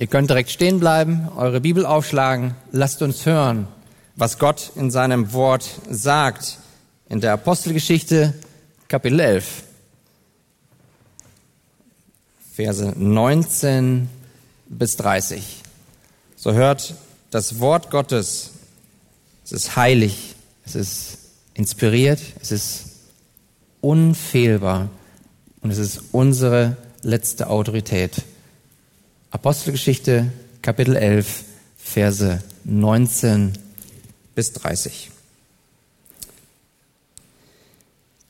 Ihr könnt direkt stehen bleiben, eure Bibel aufschlagen. Lasst uns hören, was Gott in seinem Wort sagt. In der Apostelgeschichte Kapitel 11. Verse 19 bis 30. So hört das Wort Gottes. Es ist heilig, es ist inspiriert, es ist unfehlbar und es ist unsere letzte Autorität. Apostelgeschichte Kapitel 11, Verse 19 bis 30.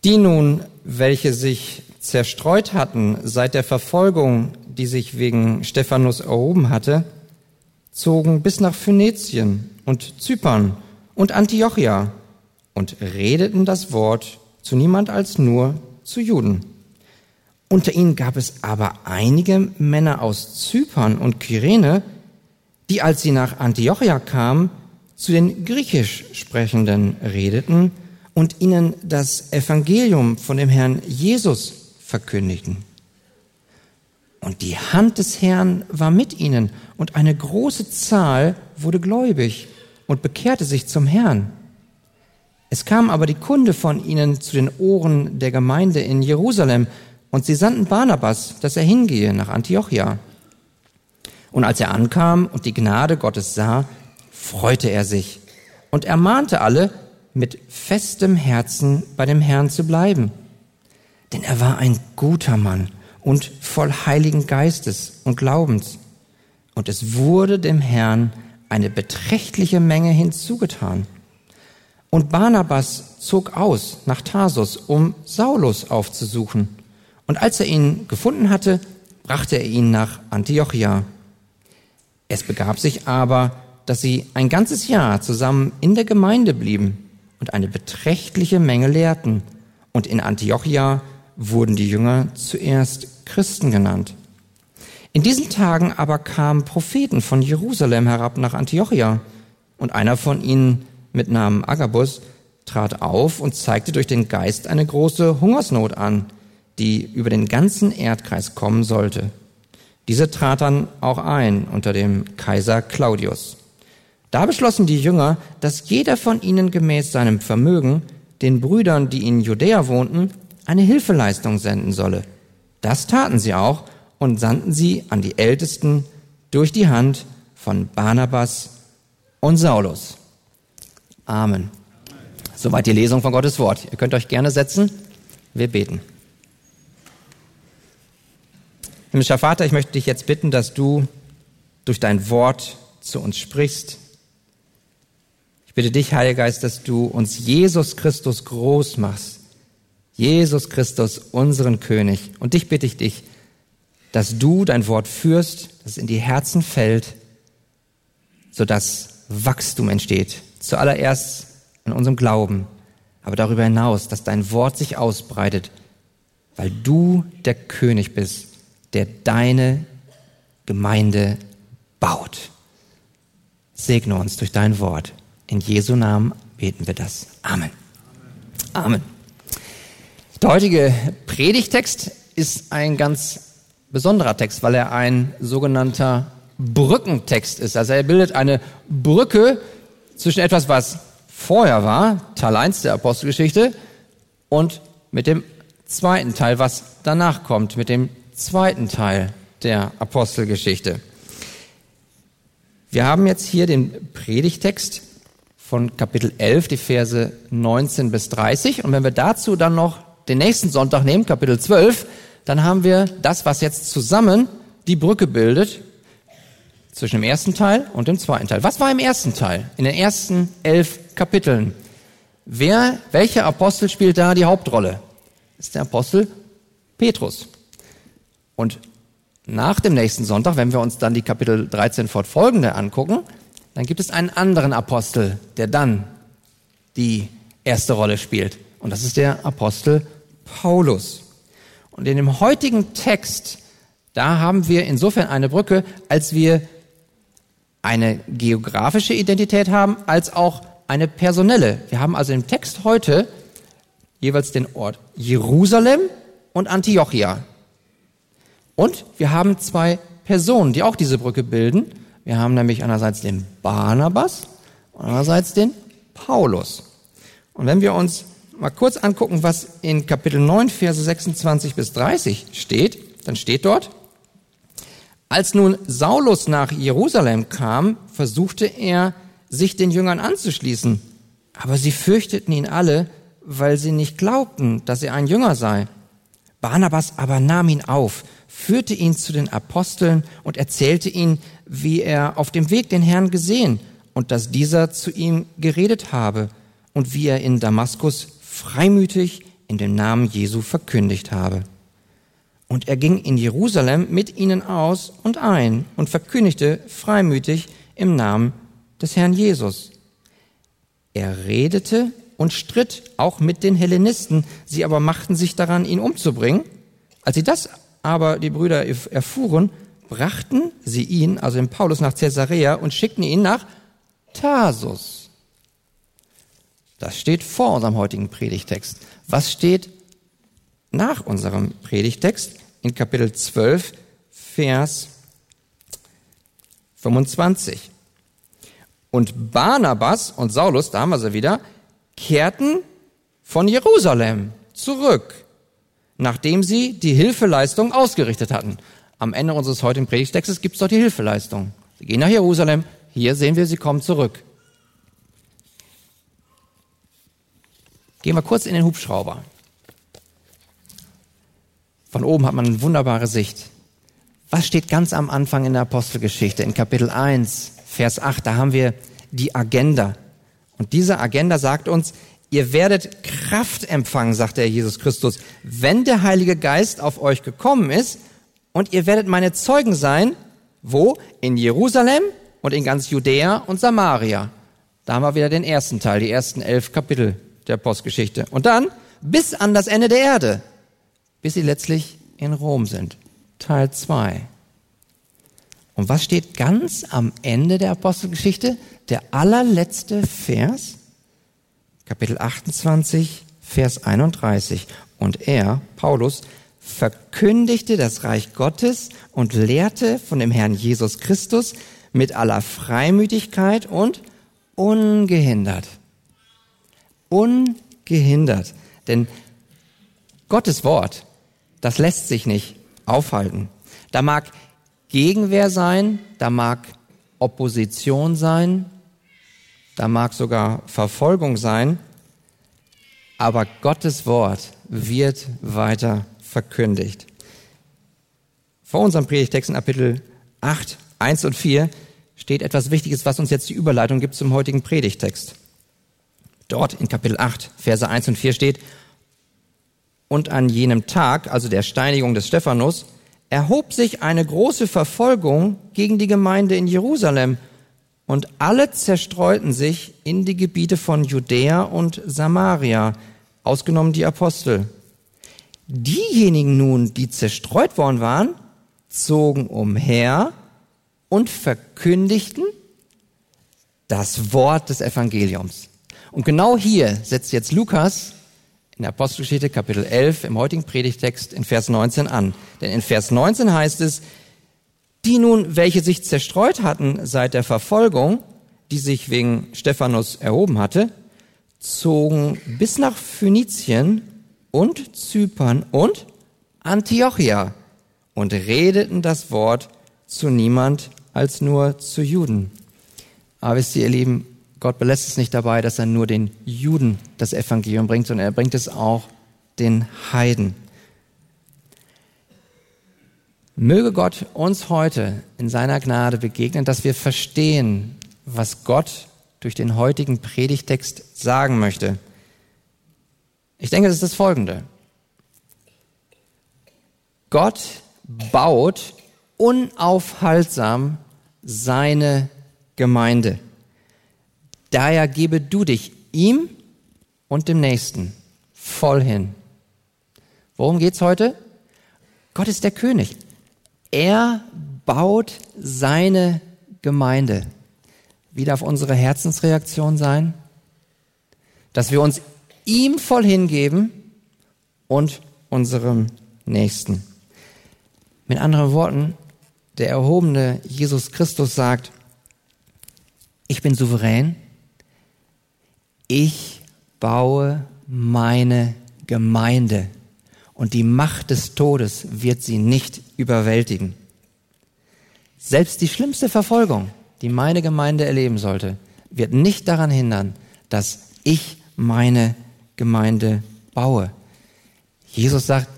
Die nun, welche sich zerstreut hatten seit der Verfolgung, die sich wegen Stephanus erhoben hatte, zogen bis nach Phönizien und Zypern und Antiochia und redeten das Wort zu niemand als nur zu Juden. Unter ihnen gab es aber einige Männer aus Zypern und Kyrene, die, als sie nach Antiochia kamen, zu den griechisch Sprechenden redeten und ihnen das Evangelium von dem Herrn Jesus verkündigten. Und die Hand des Herrn war mit ihnen, und eine große Zahl wurde gläubig und bekehrte sich zum Herrn. Es kam aber die Kunde von ihnen zu den Ohren der Gemeinde in Jerusalem, und sie sandten Barnabas, dass er hingehe nach Antiochia. Und als er ankam und die Gnade Gottes sah, freute er sich und ermahnte alle, mit festem Herzen bei dem Herrn zu bleiben. Denn er war ein guter Mann und voll heiligen Geistes und Glaubens. Und es wurde dem Herrn eine beträchtliche Menge hinzugetan. Und Barnabas zog aus nach Tarsus, um Saulus aufzusuchen. Und als er ihn gefunden hatte, brachte er ihn nach Antiochia. Es begab sich aber, dass sie ein ganzes Jahr zusammen in der Gemeinde blieben und eine beträchtliche Menge lehrten. Und in Antiochia wurden die Jünger zuerst Christen genannt. In diesen Tagen aber kamen Propheten von Jerusalem herab nach Antiochia. Und einer von ihnen mit Namen Agabus trat auf und zeigte durch den Geist eine große Hungersnot an die über den ganzen Erdkreis kommen sollte. Diese trat dann auch ein unter dem Kaiser Claudius. Da beschlossen die Jünger, dass jeder von ihnen gemäß seinem Vermögen den Brüdern, die in Judäa wohnten, eine Hilfeleistung senden solle. Das taten sie auch und sandten sie an die Ältesten durch die Hand von Barnabas und Saulus. Amen. Soweit die Lesung von Gottes Wort. Ihr könnt euch gerne setzen. Wir beten. Himmlischer Vater, ich möchte dich jetzt bitten, dass du durch dein Wort zu uns sprichst. Ich bitte dich, Heiliger Geist, dass du uns Jesus Christus groß machst. Jesus Christus, unseren König. Und dich bitte ich dich, dass du dein Wort führst, dass es in die Herzen fällt, sodass Wachstum entsteht. Zuallererst in unserem Glauben, aber darüber hinaus, dass dein Wort sich ausbreitet, weil du der König bist der deine Gemeinde baut. Segne uns durch dein Wort. In Jesu Namen beten wir das. Amen. Amen. Der heutige Predigtext ist ein ganz besonderer Text, weil er ein sogenannter Brückentext ist. Also er bildet eine Brücke zwischen etwas, was vorher war, Teil 1 der Apostelgeschichte, und mit dem zweiten Teil, was danach kommt, mit dem zweiten Teil der Apostelgeschichte. Wir haben jetzt hier den Predigtext von Kapitel 11, die Verse 19 bis 30. Und wenn wir dazu dann noch den nächsten Sonntag nehmen, Kapitel 12, dann haben wir das, was jetzt zusammen die Brücke bildet zwischen dem ersten Teil und dem zweiten Teil. Was war im ersten Teil? In den ersten elf Kapiteln. Wer, welcher Apostel spielt da die Hauptrolle? Das ist der Apostel Petrus. Und nach dem nächsten Sonntag, wenn wir uns dann die Kapitel 13 fortfolgende angucken, dann gibt es einen anderen Apostel, der dann die erste Rolle spielt. Und das ist der Apostel Paulus. Und in dem heutigen Text, da haben wir insofern eine Brücke, als wir eine geografische Identität haben, als auch eine personelle. Wir haben also im Text heute jeweils den Ort Jerusalem und Antiochia. Und wir haben zwei Personen, die auch diese Brücke bilden. Wir haben nämlich einerseits den Barnabas und andererseits den Paulus. Und wenn wir uns mal kurz angucken, was in Kapitel 9, Verse 26 bis 30 steht, dann steht dort, als nun Saulus nach Jerusalem kam, versuchte er, sich den Jüngern anzuschließen. Aber sie fürchteten ihn alle, weil sie nicht glaubten, dass er ein Jünger sei. Barnabas aber nahm ihn auf, führte ihn zu den Aposteln und erzählte ihn, wie er auf dem Weg den Herrn gesehen und dass dieser zu ihm geredet habe und wie er in Damaskus freimütig in dem Namen Jesu verkündigt habe. Und er ging in Jerusalem mit ihnen aus und ein und verkündigte freimütig im Namen des Herrn Jesus. Er redete und stritt auch mit den Hellenisten, sie aber machten sich daran, ihn umzubringen. Als sie das aber die Brüder erfuhren, brachten sie ihn, also den Paulus, nach Caesarea und schickten ihn nach Tarsus. Das steht vor unserem heutigen Predigtext. Was steht nach unserem Predigtext in Kapitel 12, Vers 25. Und Barnabas und Saulus, da haben wir sie wieder, kehrten von Jerusalem zurück, nachdem sie die Hilfeleistung ausgerichtet hatten. Am Ende unseres heutigen Predigtextes gibt es dort die Hilfeleistung. Sie gehen nach Jerusalem, hier sehen wir, sie kommen zurück. Gehen wir kurz in den Hubschrauber. Von oben hat man eine wunderbare Sicht. Was steht ganz am Anfang in der Apostelgeschichte? In Kapitel 1, Vers 8, da haben wir die Agenda. Und diese Agenda sagt uns, ihr werdet Kraft empfangen, sagt der Jesus Christus, wenn der Heilige Geist auf euch gekommen ist und ihr werdet meine Zeugen sein, wo? In Jerusalem und in ganz Judäa und Samaria. Da haben wir wieder den ersten Teil, die ersten elf Kapitel der Postgeschichte. Und dann bis an das Ende der Erde bis sie letztlich in Rom sind. Teil 2. Und was steht ganz am Ende der Apostelgeschichte? Der allerletzte Vers, Kapitel 28, Vers 31. Und er, Paulus, verkündigte das Reich Gottes und lehrte von dem Herrn Jesus Christus mit aller Freimütigkeit und ungehindert. Ungehindert. Denn Gottes Wort das lässt sich nicht aufhalten. Da mag Gegenwehr sein, da mag Opposition sein, da mag sogar Verfolgung sein, aber Gottes Wort wird weiter verkündigt. Vor unserem Predigtext in Kapitel 8, 1 und 4 steht etwas Wichtiges, was uns jetzt die Überleitung gibt zum heutigen Predigtext. Dort in Kapitel 8, Verse 1 und 4 steht, und an jenem Tag, also der Steinigung des Stephanus, erhob sich eine große Verfolgung gegen die Gemeinde in Jerusalem und alle zerstreuten sich in die Gebiete von Judäa und Samaria, ausgenommen die Apostel. Diejenigen nun, die zerstreut worden waren, zogen umher und verkündigten das Wort des Evangeliums. Und genau hier setzt jetzt Lukas in der Apostelgeschichte Kapitel 11 im heutigen Predigtext in Vers 19 an. Denn in Vers 19 heißt es, die nun, welche sich zerstreut hatten seit der Verfolgung, die sich wegen Stephanus erhoben hatte, zogen bis nach Phönizien und Zypern und Antiochia und redeten das Wort zu niemand als nur zu Juden. Aber wisst ihr, ihr Lieben, Gott belässt es nicht dabei, dass er nur den Juden das Evangelium bringt, sondern er bringt es auch den Heiden. Möge Gott uns heute in seiner Gnade begegnen, dass wir verstehen, was Gott durch den heutigen Predigtext sagen möchte. Ich denke, es ist das Folgende. Gott baut unaufhaltsam seine Gemeinde. Daher gebe du dich ihm und dem Nächsten voll hin. Worum geht's heute? Gott ist der König. Er baut seine Gemeinde. Wie darf unsere Herzensreaktion sein? Dass wir uns ihm voll hingeben und unserem Nächsten. Mit anderen Worten, der erhobene Jesus Christus sagt, ich bin souverän, ich baue meine Gemeinde und die Macht des Todes wird sie nicht überwältigen. Selbst die schlimmste Verfolgung, die meine Gemeinde erleben sollte, wird nicht daran hindern, dass ich meine Gemeinde baue. Jesus sagt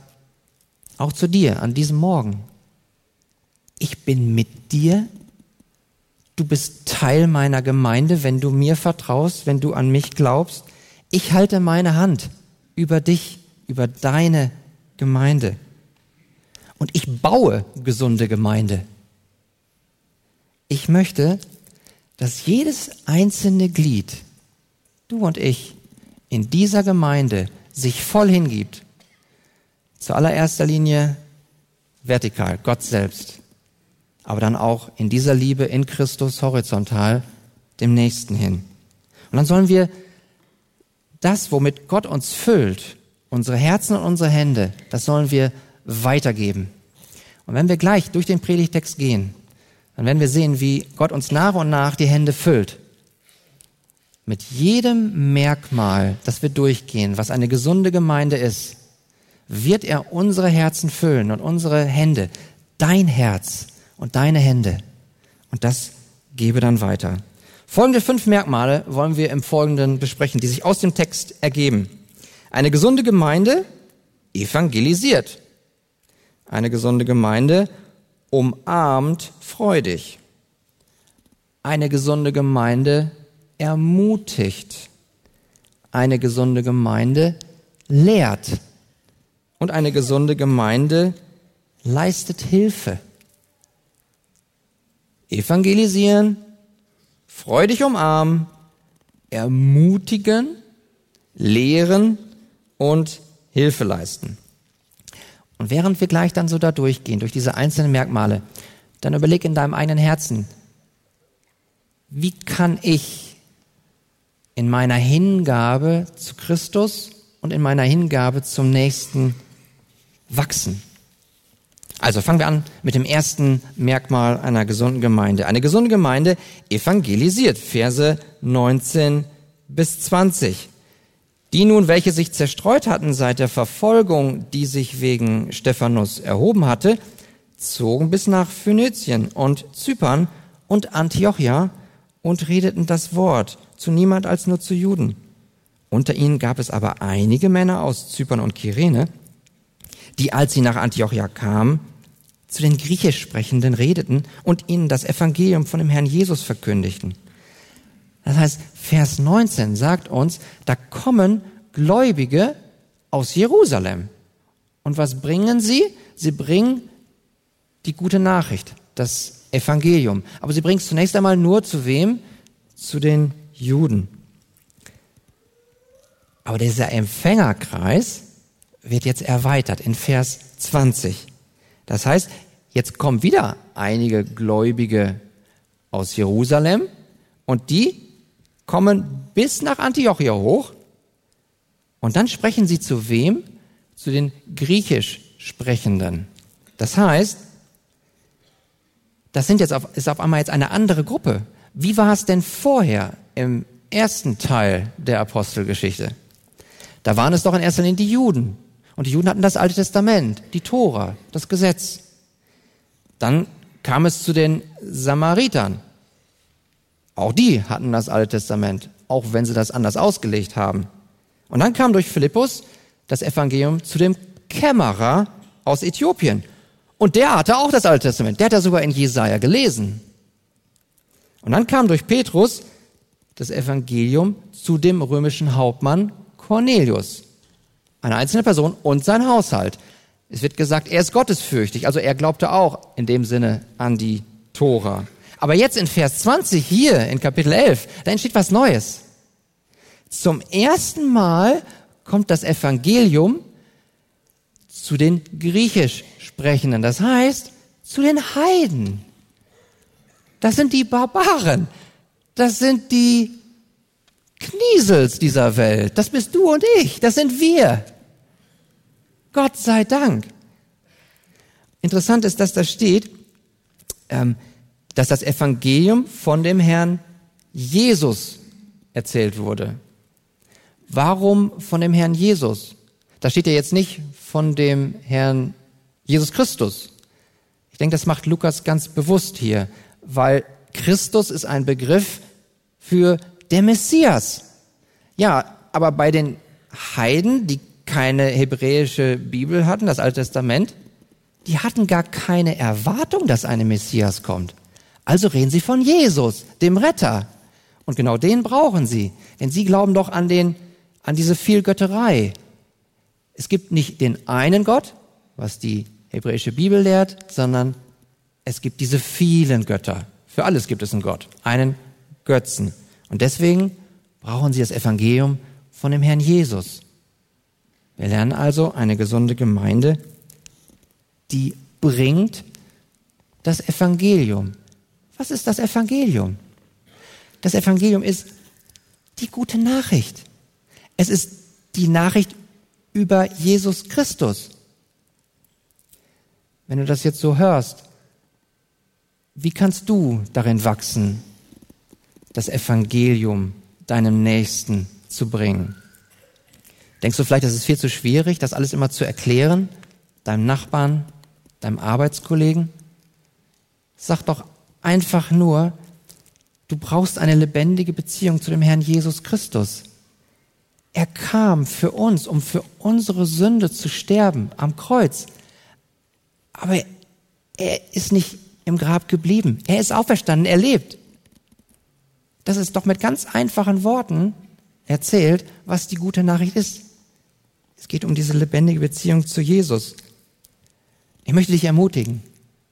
auch zu dir an diesem Morgen, ich bin mit dir, du bist Teil meiner Gemeinde, wenn du mir vertraust, wenn du an mich glaubst. Ich halte meine Hand über dich, über deine Gemeinde. Und ich baue gesunde Gemeinde. Ich möchte, dass jedes einzelne Glied, du und ich, in dieser Gemeinde sich voll hingibt. Zu allererster Linie vertikal, Gott selbst. Aber dann auch in dieser Liebe in Christus horizontal dem Nächsten hin. Und dann sollen wir das, womit Gott uns füllt, unsere Herzen und unsere Hände, das sollen wir weitergeben. Und wenn wir gleich durch den Predigtext gehen, dann werden wir sehen, wie Gott uns nach und nach die Hände füllt. Mit jedem Merkmal, das wir durchgehen, was eine gesunde Gemeinde ist, wird er unsere Herzen füllen und unsere Hände, dein Herz und deine Hände. Und das gebe dann weiter. Folgende fünf Merkmale wollen wir im Folgenden besprechen, die sich aus dem Text ergeben. Eine gesunde Gemeinde evangelisiert. Eine gesunde Gemeinde umarmt freudig. Eine gesunde Gemeinde ermutigt. Eine gesunde Gemeinde lehrt. Und eine gesunde Gemeinde leistet Hilfe. Evangelisieren, freudig umarmen, ermutigen, lehren und Hilfe leisten. Und während wir gleich dann so da durchgehen, durch diese einzelnen Merkmale, dann überleg in deinem eigenen Herzen, wie kann ich in meiner Hingabe zu Christus und in meiner Hingabe zum Nächsten wachsen? Also fangen wir an mit dem ersten Merkmal einer gesunden Gemeinde. Eine gesunde Gemeinde evangelisiert. Verse 19 bis 20. Die nun, welche sich zerstreut hatten seit der Verfolgung, die sich wegen Stephanus erhoben hatte, zogen bis nach Phönizien und Zypern und Antiochia und redeten das Wort zu niemand als nur zu Juden. Unter ihnen gab es aber einige Männer aus Zypern und Kyrene, die, als sie nach Antiochia kamen, zu den griechisch Sprechenden redeten und ihnen das Evangelium von dem Herrn Jesus verkündigten. Das heißt, Vers 19 sagt uns, da kommen Gläubige aus Jerusalem. Und was bringen sie? Sie bringen die gute Nachricht, das Evangelium. Aber sie bringen es zunächst einmal nur zu wem? Zu den Juden. Aber dieser Empfängerkreis wird jetzt erweitert in Vers 20. Das heißt, jetzt kommen wieder einige Gläubige aus Jerusalem und die kommen bis nach Antiochia hoch und dann sprechen sie zu wem? Zu den griechisch Sprechenden. Das heißt, das sind jetzt auf, ist auf einmal jetzt eine andere Gruppe. Wie war es denn vorher im ersten Teil der Apostelgeschichte? Da waren es doch in erster Linie die Juden. Und die Juden hatten das Alte Testament, die Tora, das Gesetz. Dann kam es zu den Samaritern. Auch die hatten das Alte Testament, auch wenn sie das anders ausgelegt haben. Und dann kam durch Philippus das Evangelium zu dem Kämmerer aus Äthiopien. Und der hatte auch das Alte Testament. Der hat ja sogar in Jesaja gelesen. Und dann kam durch Petrus das Evangelium zu dem römischen Hauptmann Cornelius. Eine einzelne Person und sein Haushalt. Es wird gesagt, er ist gottesfürchtig. Also er glaubte auch in dem Sinne an die Tora. Aber jetzt in Vers 20 hier in Kapitel 11, da entsteht was Neues. Zum ersten Mal kommt das Evangelium zu den griechisch Sprechenden, das heißt zu den Heiden. Das sind die Barbaren. Das sind die Kniesels dieser Welt. Das bist du und ich. Das sind wir. Gott sei Dank. Interessant ist, dass da steht, ähm, dass das Evangelium von dem Herrn Jesus erzählt wurde. Warum von dem Herrn Jesus? Da steht ja jetzt nicht von dem Herrn Jesus Christus. Ich denke, das macht Lukas ganz bewusst hier, weil Christus ist ein Begriff für der Messias. Ja, aber bei den Heiden, die keine hebräische Bibel hatten, das Alte Testament, die hatten gar keine Erwartung, dass eine Messias kommt. Also reden sie von Jesus, dem Retter. Und genau den brauchen sie, denn sie glauben doch an den, an diese Vielgötterei. Es gibt nicht den einen Gott, was die hebräische Bibel lehrt, sondern es gibt diese vielen Götter. Für alles gibt es einen Gott, einen Götzen. Und deswegen brauchen sie das Evangelium von dem Herrn Jesus. Wir lernen also eine gesunde Gemeinde, die bringt das Evangelium. Was ist das Evangelium? Das Evangelium ist die gute Nachricht. Es ist die Nachricht über Jesus Christus. Wenn du das jetzt so hörst, wie kannst du darin wachsen, das Evangelium deinem Nächsten zu bringen? Denkst du vielleicht, das ist viel zu schwierig, das alles immer zu erklären? Deinem Nachbarn, deinem Arbeitskollegen? Sag doch einfach nur, du brauchst eine lebendige Beziehung zu dem Herrn Jesus Christus. Er kam für uns, um für unsere Sünde zu sterben am Kreuz. Aber er ist nicht im Grab geblieben. Er ist auferstanden, er lebt. Das ist doch mit ganz einfachen Worten erzählt, was die gute Nachricht ist. Es geht um diese lebendige Beziehung zu Jesus. Ich möchte dich ermutigen,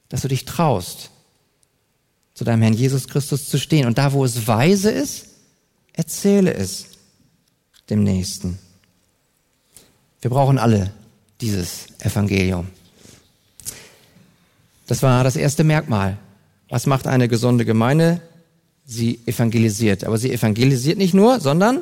dass du dich traust, zu deinem Herrn Jesus Christus zu stehen. Und da, wo es weise ist, erzähle es dem Nächsten. Wir brauchen alle dieses Evangelium. Das war das erste Merkmal. Was macht eine gesunde Gemeinde? Sie evangelisiert. Aber sie evangelisiert nicht nur, sondern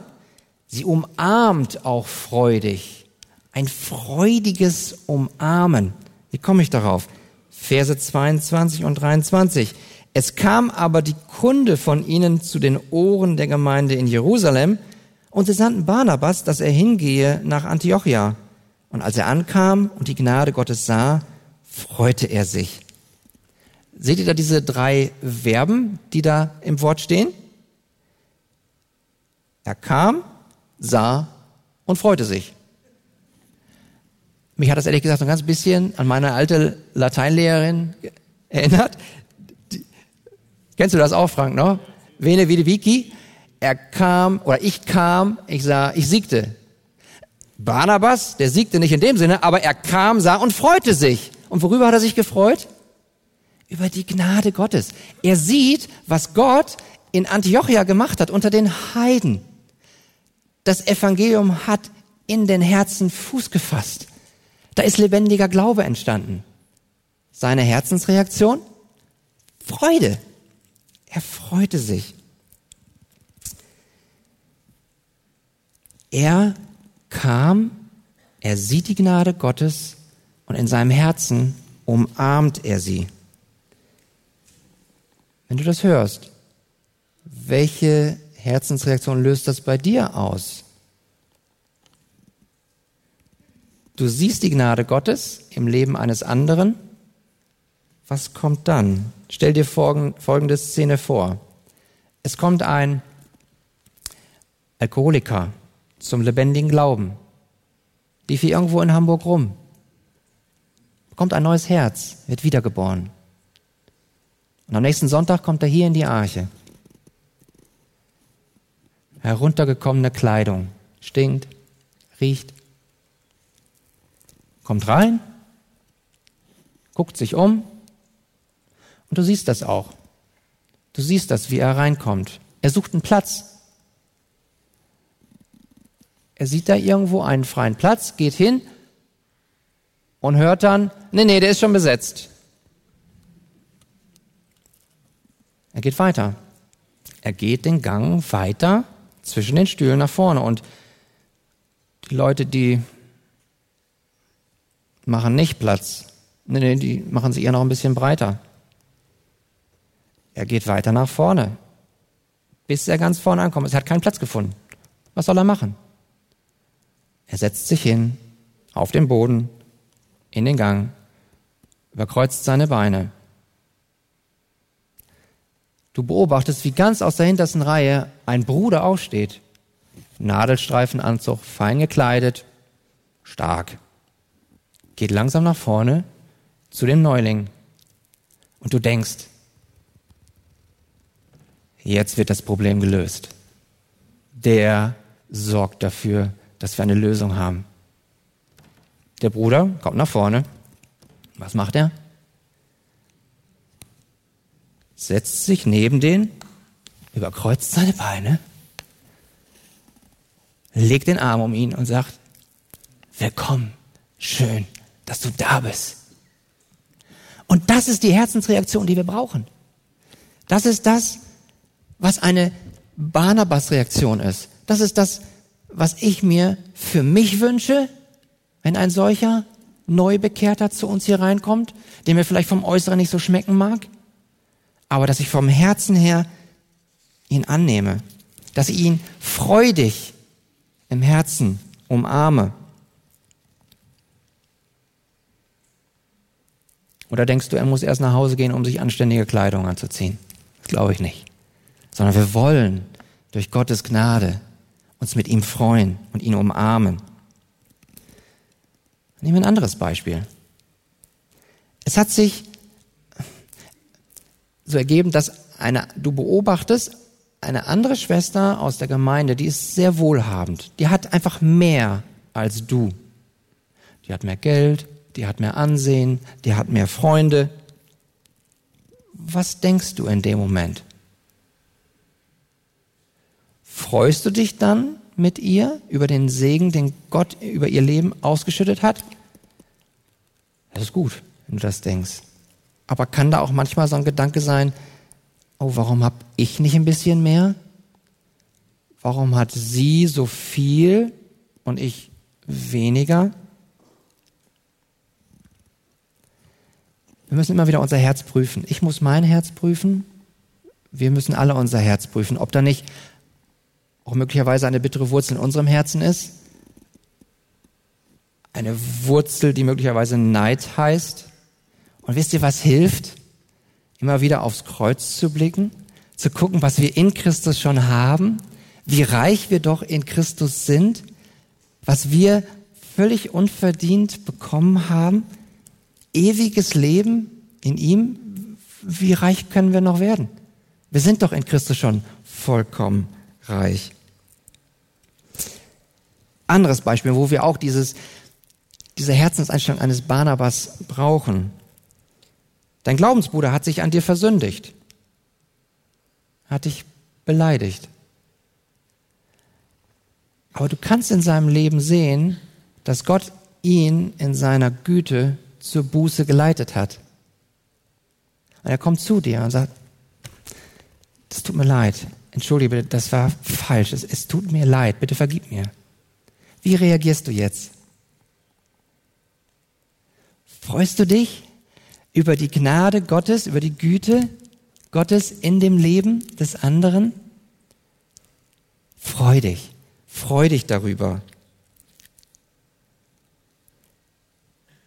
sie umarmt auch freudig. Ein freudiges Umarmen. Wie komme ich darauf? Verse 22 und 23. Es kam aber die Kunde von ihnen zu den Ohren der Gemeinde in Jerusalem, und sie sandten Barnabas, dass er hingehe nach Antiochia. Und als er ankam und die Gnade Gottes sah, freute er sich. Seht ihr da diese drei Verben, die da im Wort stehen? Er kam, sah und freute sich. Mich hat das ehrlich gesagt ein ganz bisschen an meine alte Lateinlehrerin erinnert. Die, kennst du das auch, Frank, no? Vene vide vici. Er kam, oder ich kam, ich sah, ich siegte. Barnabas, der siegte nicht in dem Sinne, aber er kam, sah und freute sich. Und worüber hat er sich gefreut? Über die Gnade Gottes. Er sieht, was Gott in Antiochia gemacht hat unter den Heiden. Das Evangelium hat in den Herzen Fuß gefasst. Da ist lebendiger Glaube entstanden. Seine Herzensreaktion? Freude. Er freute sich. Er kam, er sieht die Gnade Gottes und in seinem Herzen umarmt er sie. Wenn du das hörst, welche Herzensreaktion löst das bei dir aus? Du siehst die Gnade Gottes im Leben eines anderen. Was kommt dann? Stell dir folgende Szene vor. Es kommt ein Alkoholiker zum lebendigen Glauben. Lief hier irgendwo in Hamburg rum. Bekommt ein neues Herz, wird wiedergeboren. Und am nächsten Sonntag kommt er hier in die Arche. Heruntergekommene Kleidung. Stinkt, riecht. Kommt rein, guckt sich um und du siehst das auch. Du siehst das, wie er reinkommt. Er sucht einen Platz. Er sieht da irgendwo einen freien Platz, geht hin und hört dann, nee, nee, der ist schon besetzt. Er geht weiter. Er geht den Gang weiter zwischen den Stühlen nach vorne und die Leute, die machen nicht Platz. Nee, nee, die machen sich eher noch ein bisschen breiter. Er geht weiter nach vorne, bis er ganz vorne ankommt. Es hat keinen Platz gefunden. Was soll er machen? Er setzt sich hin, auf den Boden, in den Gang, überkreuzt seine Beine. Du beobachtest, wie ganz aus der hintersten Reihe ein Bruder aufsteht. Nadelstreifenanzug, fein gekleidet, stark. Geht langsam nach vorne zu dem Neuling. Und du denkst, jetzt wird das Problem gelöst. Der sorgt dafür, dass wir eine Lösung haben. Der Bruder kommt nach vorne. Was macht er? Setzt sich neben den, überkreuzt seine Beine, legt den Arm um ihn und sagt, willkommen, schön, dass du da bist. Und das ist die Herzensreaktion, die wir brauchen. Das ist das, was eine Barnabas-Reaktion ist. Das ist das, was ich mir für mich wünsche, wenn ein solcher Neubekehrter zu uns hier reinkommt, den mir vielleicht vom Äußeren nicht so schmecken mag, aber dass ich vom Herzen her ihn annehme, dass ich ihn freudig im Herzen umarme. Oder denkst du, er muss erst nach Hause gehen, um sich anständige Kleidung anzuziehen? Das glaube ich nicht. Sondern wir wollen durch Gottes Gnade uns mit ihm freuen und ihn umarmen. Nehmen wir ein anderes Beispiel. Es hat sich so ergeben, dass eine, du beobachtest eine andere Schwester aus der Gemeinde, die ist sehr wohlhabend. Die hat einfach mehr als du. Die hat mehr Geld, die hat mehr Ansehen, die hat mehr Freunde. Was denkst du in dem Moment? Freust du dich dann mit ihr über den Segen, den Gott über ihr Leben ausgeschüttet hat? Das ist gut, wenn du das denkst. Aber kann da auch manchmal so ein Gedanke sein, oh, warum habe ich nicht ein bisschen mehr? Warum hat sie so viel und ich weniger? Wir müssen immer wieder unser Herz prüfen. Ich muss mein Herz prüfen. Wir müssen alle unser Herz prüfen, ob da nicht auch möglicherweise eine bittere Wurzel in unserem Herzen ist. Eine Wurzel, die möglicherweise Neid heißt. Und wisst ihr, was hilft? Immer wieder aufs Kreuz zu blicken, zu gucken, was wir in Christus schon haben, wie reich wir doch in Christus sind, was wir völlig unverdient bekommen haben, ewiges Leben in ihm, wie reich können wir noch werden? Wir sind doch in Christus schon vollkommen reich. Anderes Beispiel, wo wir auch dieses, diese Herzenseinstellung eines Barnabas brauchen. Dein Glaubensbruder hat sich an dir versündigt, hat dich beleidigt. Aber du kannst in seinem Leben sehen, dass Gott ihn in seiner Güte zur Buße geleitet hat. Und er kommt zu dir und sagt, das tut mir leid, entschuldige, das war falsch, es, es tut mir leid, bitte vergib mir. Wie reagierst du jetzt? Freust du dich über die Gnade Gottes, über die Güte Gottes in dem Leben des anderen? Freu dich, freu dich darüber.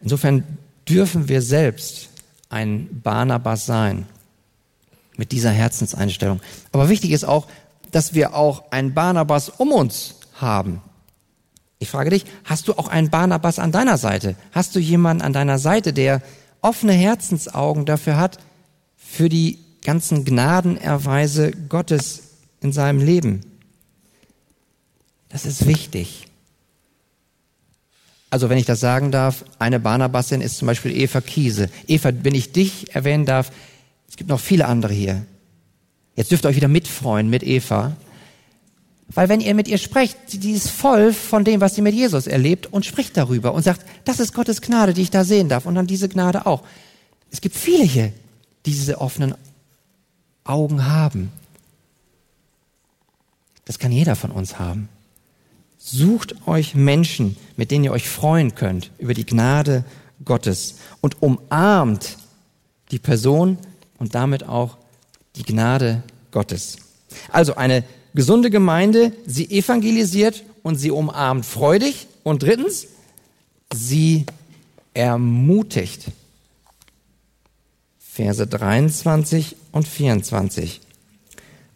Insofern dürfen wir selbst ein Barnabas sein mit dieser Herzenseinstellung. Aber wichtig ist auch, dass wir auch ein Barnabas um uns haben. Ich frage dich, hast du auch einen Barnabas an deiner Seite? Hast du jemanden an deiner Seite, der offene Herzensaugen dafür hat, für die ganzen Gnadenerweise Gottes in seinem Leben? Das ist wichtig. Also wenn ich das sagen darf, eine Barnabasin ist zum Beispiel Eva Kiese. Eva, wenn ich dich erwähnen darf, es gibt noch viele andere hier. Jetzt dürft ihr euch wieder mitfreuen mit Eva. Weil wenn ihr mit ihr sprecht, die ist voll von dem, was sie mit Jesus erlebt und spricht darüber und sagt, das ist Gottes Gnade, die ich da sehen darf und dann diese Gnade auch. Es gibt viele hier, die diese offenen Augen haben. Das kann jeder von uns haben. Sucht euch Menschen, mit denen ihr euch freuen könnt über die Gnade Gottes und umarmt die Person und damit auch die Gnade Gottes. Also eine gesunde Gemeinde, sie evangelisiert und sie umarmt freudig. Und drittens, sie ermutigt. Verse 23 und 24.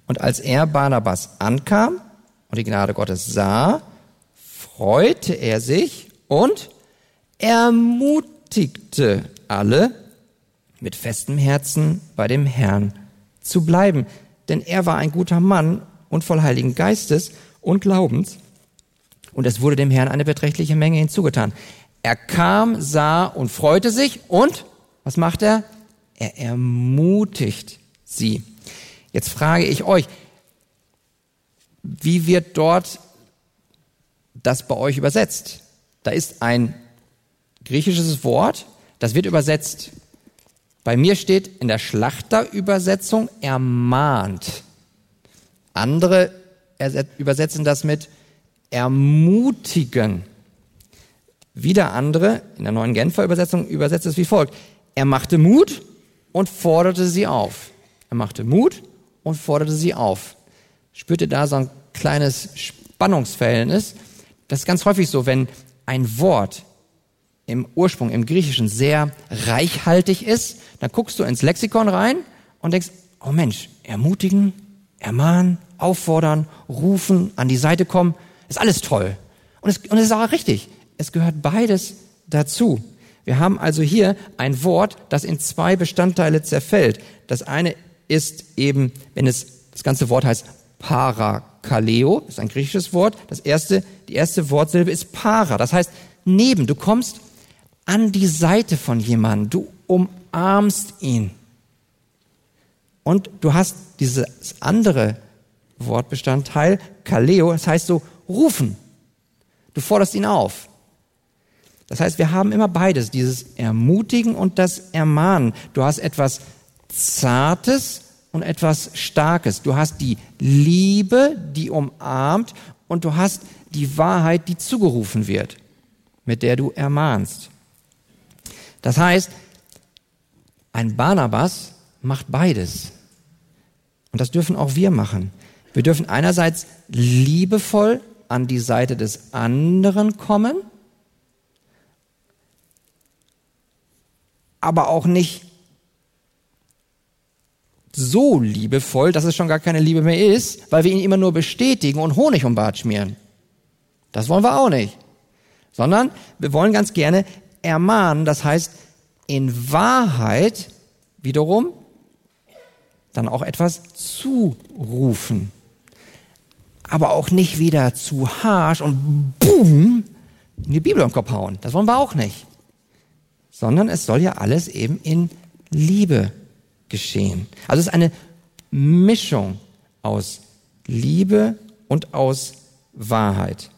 Und als er Barnabas ankam und die Gnade Gottes sah, freute er sich und ermutigte alle, mit festem Herzen bei dem Herrn zu bleiben. Denn er war ein guter Mann und voll Heiligen Geistes und Glaubens. Und es wurde dem Herrn eine beträchtliche Menge hinzugetan. Er kam, sah und freute sich und was macht er? Er ermutigt sie. Jetzt frage ich euch, wie wird dort das bei euch übersetzt? Da ist ein griechisches Wort, das wird übersetzt. Bei mir steht in der Schlachterübersetzung ermahnt. Andere übersetzen das mit ermutigen. Wieder andere, in der neuen Genfer Übersetzung, übersetzt es wie folgt. Er machte Mut und forderte sie auf. Er machte Mut und forderte sie auf. Spürt ihr da so ein kleines Spannungsverhältnis? Das ist ganz häufig so, wenn ein Wort im Ursprung, im Griechischen sehr reichhaltig ist, dann guckst du ins Lexikon rein und denkst, oh Mensch, ermutigen, ermahnen, auffordern, rufen, an die Seite kommen, ist alles toll. Und es, und es ist auch richtig. Es gehört beides dazu. Wir haben also hier ein Wort, das in zwei Bestandteile zerfällt. Das eine ist eben, wenn es, das ganze Wort heißt Parakaleo, ist ein griechisches Wort. Das erste, die erste Wortsilbe ist para. Das heißt neben. Du kommst an die Seite von jemandem. Du umarmst ihn. Und du hast dieses andere Wortbestandteil, Kaleo, das heißt so rufen. Du forderst ihn auf. Das heißt, wir haben immer beides, dieses Ermutigen und das Ermahnen. Du hast etwas Zartes und etwas Starkes. Du hast die Liebe, die umarmt und du hast die Wahrheit, die zugerufen wird, mit der du ermahnst. Das heißt, ein Barnabas macht beides. Und das dürfen auch wir machen. Wir dürfen einerseits liebevoll an die Seite des anderen kommen, aber auch nicht so liebevoll, dass es schon gar keine Liebe mehr ist, weil wir ihn immer nur bestätigen und Honig um Bart schmieren. Das wollen wir auch nicht. Sondern wir wollen ganz gerne ermahnen, das heißt in Wahrheit wiederum dann auch etwas zurufen. Aber auch nicht wieder zu harsch und boom in die Bibel im Kopf hauen. Das wollen wir auch nicht. Sondern es soll ja alles eben in Liebe geschehen. Also es ist eine Mischung aus Liebe und aus Wahrheit.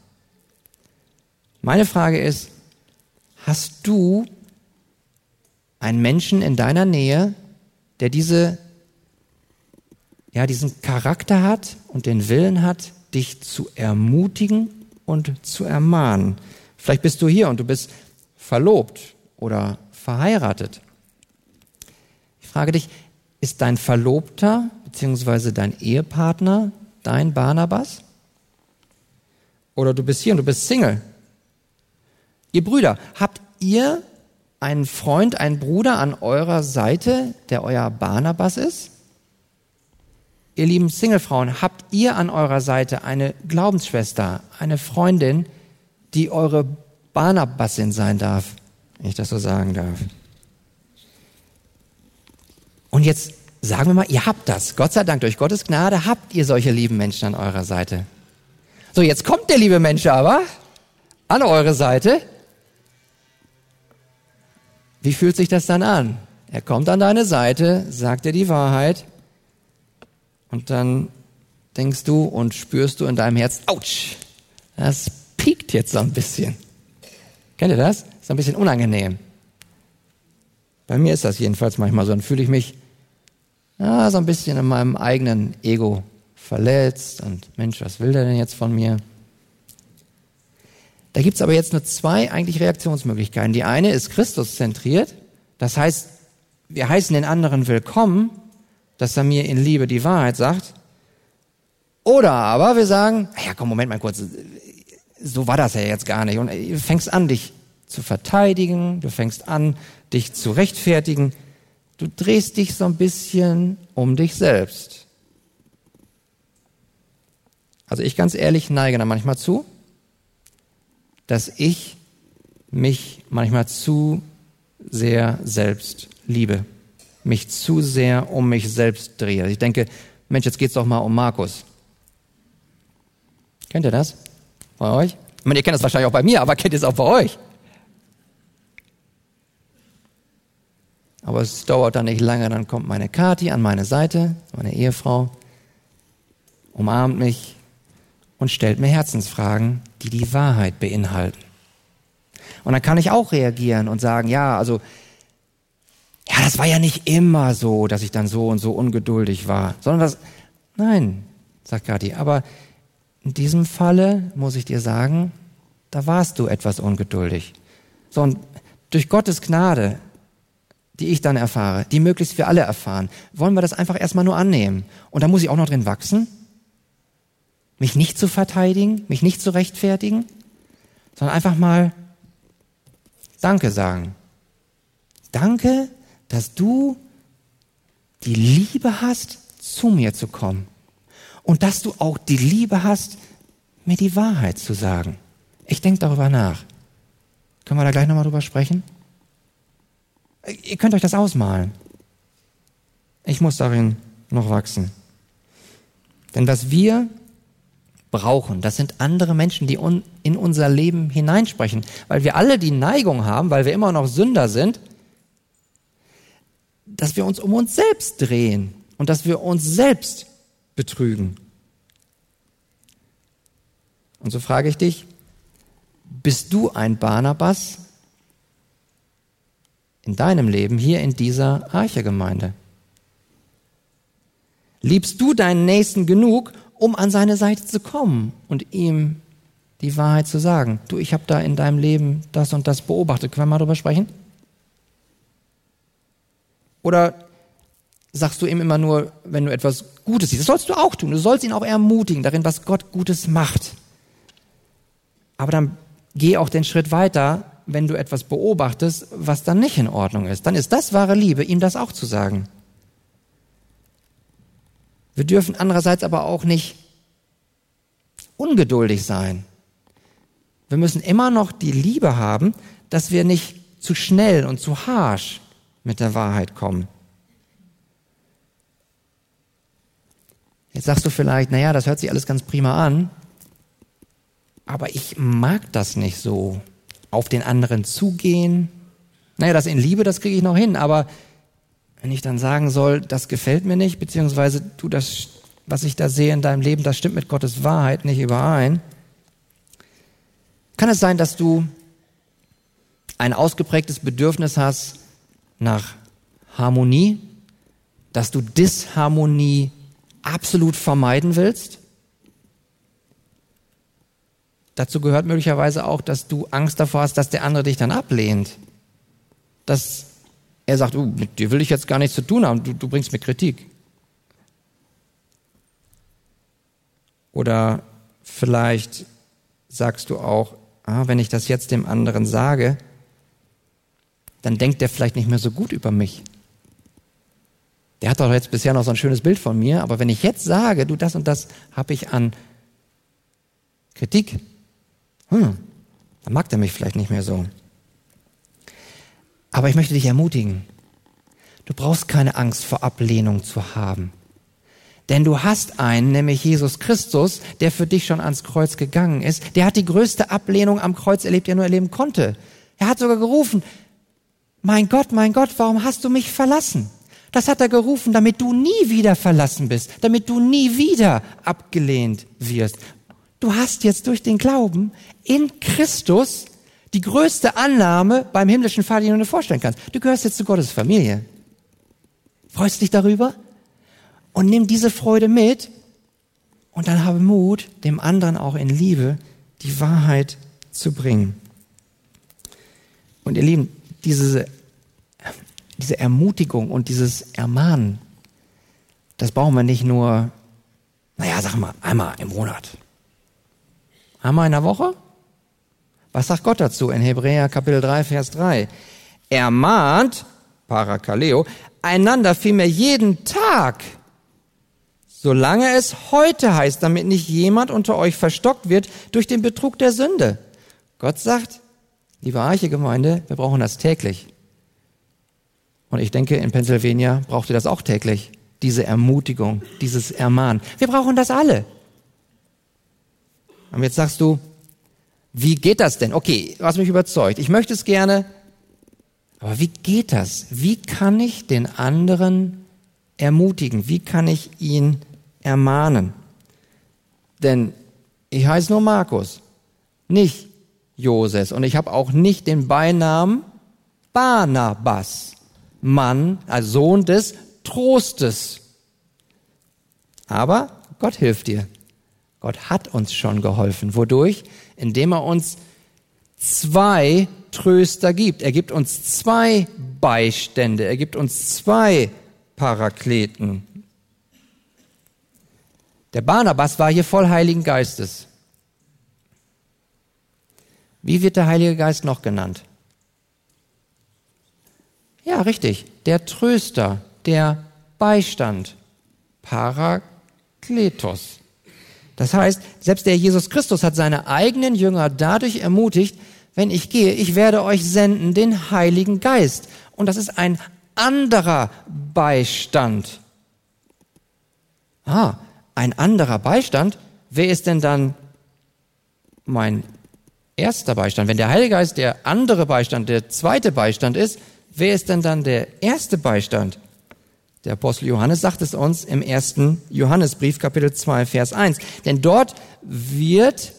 Meine Frage ist, Hast du einen Menschen in deiner Nähe, der diese, ja, diesen Charakter hat und den Willen hat, dich zu ermutigen und zu ermahnen? Vielleicht bist du hier und du bist verlobt oder verheiratet. Ich frage dich, ist dein Verlobter bzw. dein Ehepartner dein Barnabas? Oder du bist hier und du bist Single Ihr Brüder, habt ihr einen Freund, einen Bruder an eurer Seite, der euer Barnabas ist? Ihr lieben Singlefrauen, habt ihr an eurer Seite eine Glaubensschwester, eine Freundin, die eure Barnabasin sein darf, wenn ich das so sagen darf? Und jetzt sagen wir mal, ihr habt das. Gott sei Dank, durch Gottes Gnade habt ihr solche lieben Menschen an eurer Seite. So, jetzt kommt der liebe Mensch aber an eure Seite wie fühlt sich das dann an? Er kommt an deine Seite, sagt dir die Wahrheit und dann denkst du und spürst du in deinem Herz, ouch, das piekt jetzt so ein bisschen. Kennt ihr das? Ist ein bisschen unangenehm. Bei mir ist das jedenfalls manchmal so. Dann fühle ich mich ja, so ein bisschen in meinem eigenen Ego verletzt und Mensch, was will der denn jetzt von mir? Da gibt's aber jetzt nur zwei eigentlich Reaktionsmöglichkeiten. Die eine ist Christus zentriert, das heißt, wir heißen den anderen willkommen dass er mir in Liebe die Wahrheit sagt. Oder aber wir sagen, ja komm, Moment mal kurz, so war das ja jetzt gar nicht. Und du fängst an, dich zu verteidigen, du fängst an, dich zu rechtfertigen. Du drehst dich so ein bisschen um dich selbst. Also ich ganz ehrlich neige da manchmal zu, dass ich mich manchmal zu sehr selbst liebe, mich zu sehr um mich selbst drehe. Also ich denke, Mensch, jetzt geht's doch mal um Markus. Kennt ihr das? Bei euch? Ich meine, ihr kennt das wahrscheinlich auch bei mir, aber kennt ihr es auch bei euch? Aber es dauert dann nicht lange, dann kommt meine Kathi an meine Seite, meine Ehefrau, umarmt mich und stellt mir Herzensfragen, die die Wahrheit beinhalten. Und dann kann ich auch reagieren und sagen, ja, also, ja, das war ja nicht immer so, dass ich dann so und so ungeduldig war, sondern das, nein, sagt Kathi, aber in diesem Falle muss ich dir sagen, da warst du etwas ungeduldig. So, und durch Gottes Gnade die ich dann erfahre, die möglichst wir alle erfahren, wollen wir das einfach erstmal nur annehmen. Und da muss ich auch noch drin wachsen, mich nicht zu verteidigen, mich nicht zu rechtfertigen, sondern einfach mal Danke sagen. Danke, dass du die Liebe hast, zu mir zu kommen. Und dass du auch die Liebe hast, mir die Wahrheit zu sagen. Ich denke darüber nach. Können wir da gleich nochmal drüber sprechen? Ihr könnt euch das ausmalen. Ich muss darin noch wachsen. Denn was wir brauchen, das sind andere Menschen, die in unser Leben hineinsprechen, weil wir alle die Neigung haben, weil wir immer noch Sünder sind, dass wir uns um uns selbst drehen und dass wir uns selbst betrügen. Und so frage ich dich, bist du ein Barnabas, in deinem Leben hier in dieser Arche-Gemeinde? Liebst du deinen Nächsten genug, um an seine Seite zu kommen und ihm die Wahrheit zu sagen? Du, ich habe da in deinem Leben das und das beobachtet. Können wir mal drüber sprechen? Oder sagst du ihm immer nur, wenn du etwas Gutes siehst? Das sollst du auch tun. Du sollst ihn auch ermutigen darin, was Gott Gutes macht. Aber dann geh auch den Schritt weiter wenn du etwas beobachtest, was dann nicht in Ordnung ist. Dann ist das wahre Liebe, ihm das auch zu sagen. Wir dürfen andererseits aber auch nicht ungeduldig sein. Wir müssen immer noch die Liebe haben, dass wir nicht zu schnell und zu harsch mit der Wahrheit kommen. Jetzt sagst du vielleicht, naja, das hört sich alles ganz prima an, aber ich mag das nicht so auf den anderen zugehen. Naja, das in Liebe, das kriege ich noch hin, aber wenn ich dann sagen soll, das gefällt mir nicht, beziehungsweise du, das, was ich da sehe in deinem Leben, das stimmt mit Gottes Wahrheit nicht überein, kann es sein, dass du ein ausgeprägtes Bedürfnis hast nach Harmonie, dass du Disharmonie absolut vermeiden willst? Dazu gehört möglicherweise auch, dass du Angst davor hast, dass der andere dich dann ablehnt. Dass er sagt, uh, mit dir will ich jetzt gar nichts zu tun haben, du, du bringst mir Kritik. Oder vielleicht sagst du auch, ah, wenn ich das jetzt dem anderen sage, dann denkt der vielleicht nicht mehr so gut über mich. Der hat doch jetzt bisher noch so ein schönes Bild von mir, aber wenn ich jetzt sage, du das und das habe ich an Kritik, hm, dann mag der mich vielleicht nicht mehr so. Aber ich möchte dich ermutigen. Du brauchst keine Angst vor Ablehnung zu haben. Denn du hast einen, nämlich Jesus Christus, der für dich schon ans Kreuz gegangen ist. Der hat die größte Ablehnung am Kreuz erlebt, die er nur erleben konnte. Er hat sogar gerufen, mein Gott, mein Gott, warum hast du mich verlassen? Das hat er gerufen, damit du nie wieder verlassen bist, damit du nie wieder abgelehnt wirst. Du hast jetzt durch den Glauben in Christus die größte Annahme beim himmlischen Vater, die du dir vorstellen kannst. Du gehörst jetzt zu Gottes Familie. Freust dich darüber? Und nimm diese Freude mit und dann habe Mut, dem anderen auch in Liebe die Wahrheit zu bringen. Und ihr Lieben, diese, diese Ermutigung und dieses Ermahnen, das brauchen wir nicht nur, naja, sag mal, einmal im Monat. Einmal in der Woche? Was sagt Gott dazu in Hebräer Kapitel 3, Vers 3? Er mahnt, Parakaleo, einander vielmehr jeden Tag, solange es heute heißt, damit nicht jemand unter euch verstockt wird durch den Betrug der Sünde. Gott sagt, liebe Arche-Gemeinde, wir brauchen das täglich. Und ich denke, in Pennsylvania braucht ihr das auch täglich. Diese Ermutigung, dieses Ermahnen. Wir brauchen das alle. Und jetzt sagst du, wie geht das denn? Okay, hast mich überzeugt. Ich möchte es gerne. Aber wie geht das? Wie kann ich den anderen ermutigen? Wie kann ich ihn ermahnen? Denn ich heiße nur Markus, nicht Joses. Und ich habe auch nicht den Beinamen Barnabas. Mann, als Sohn des Trostes. Aber Gott hilft dir. Gott hat uns schon geholfen. Wodurch? Indem er uns zwei Tröster gibt. Er gibt uns zwei Beistände. Er gibt uns zwei Parakleten. Der Barnabas war hier voll Heiligen Geistes. Wie wird der Heilige Geist noch genannt? Ja, richtig. Der Tröster, der Beistand. Parakletos. Das heißt, selbst der Jesus Christus hat seine eigenen Jünger dadurch ermutigt, wenn ich gehe, ich werde euch senden den Heiligen Geist. Und das ist ein anderer Beistand. Ah, ein anderer Beistand? Wer ist denn dann mein erster Beistand? Wenn der Heilige Geist der andere Beistand, der zweite Beistand ist, Wer ist denn dann der erste Beistand? Der Apostel Johannes sagt es uns im ersten Johannesbrief, Kapitel 2, Vers 1. Denn dort wird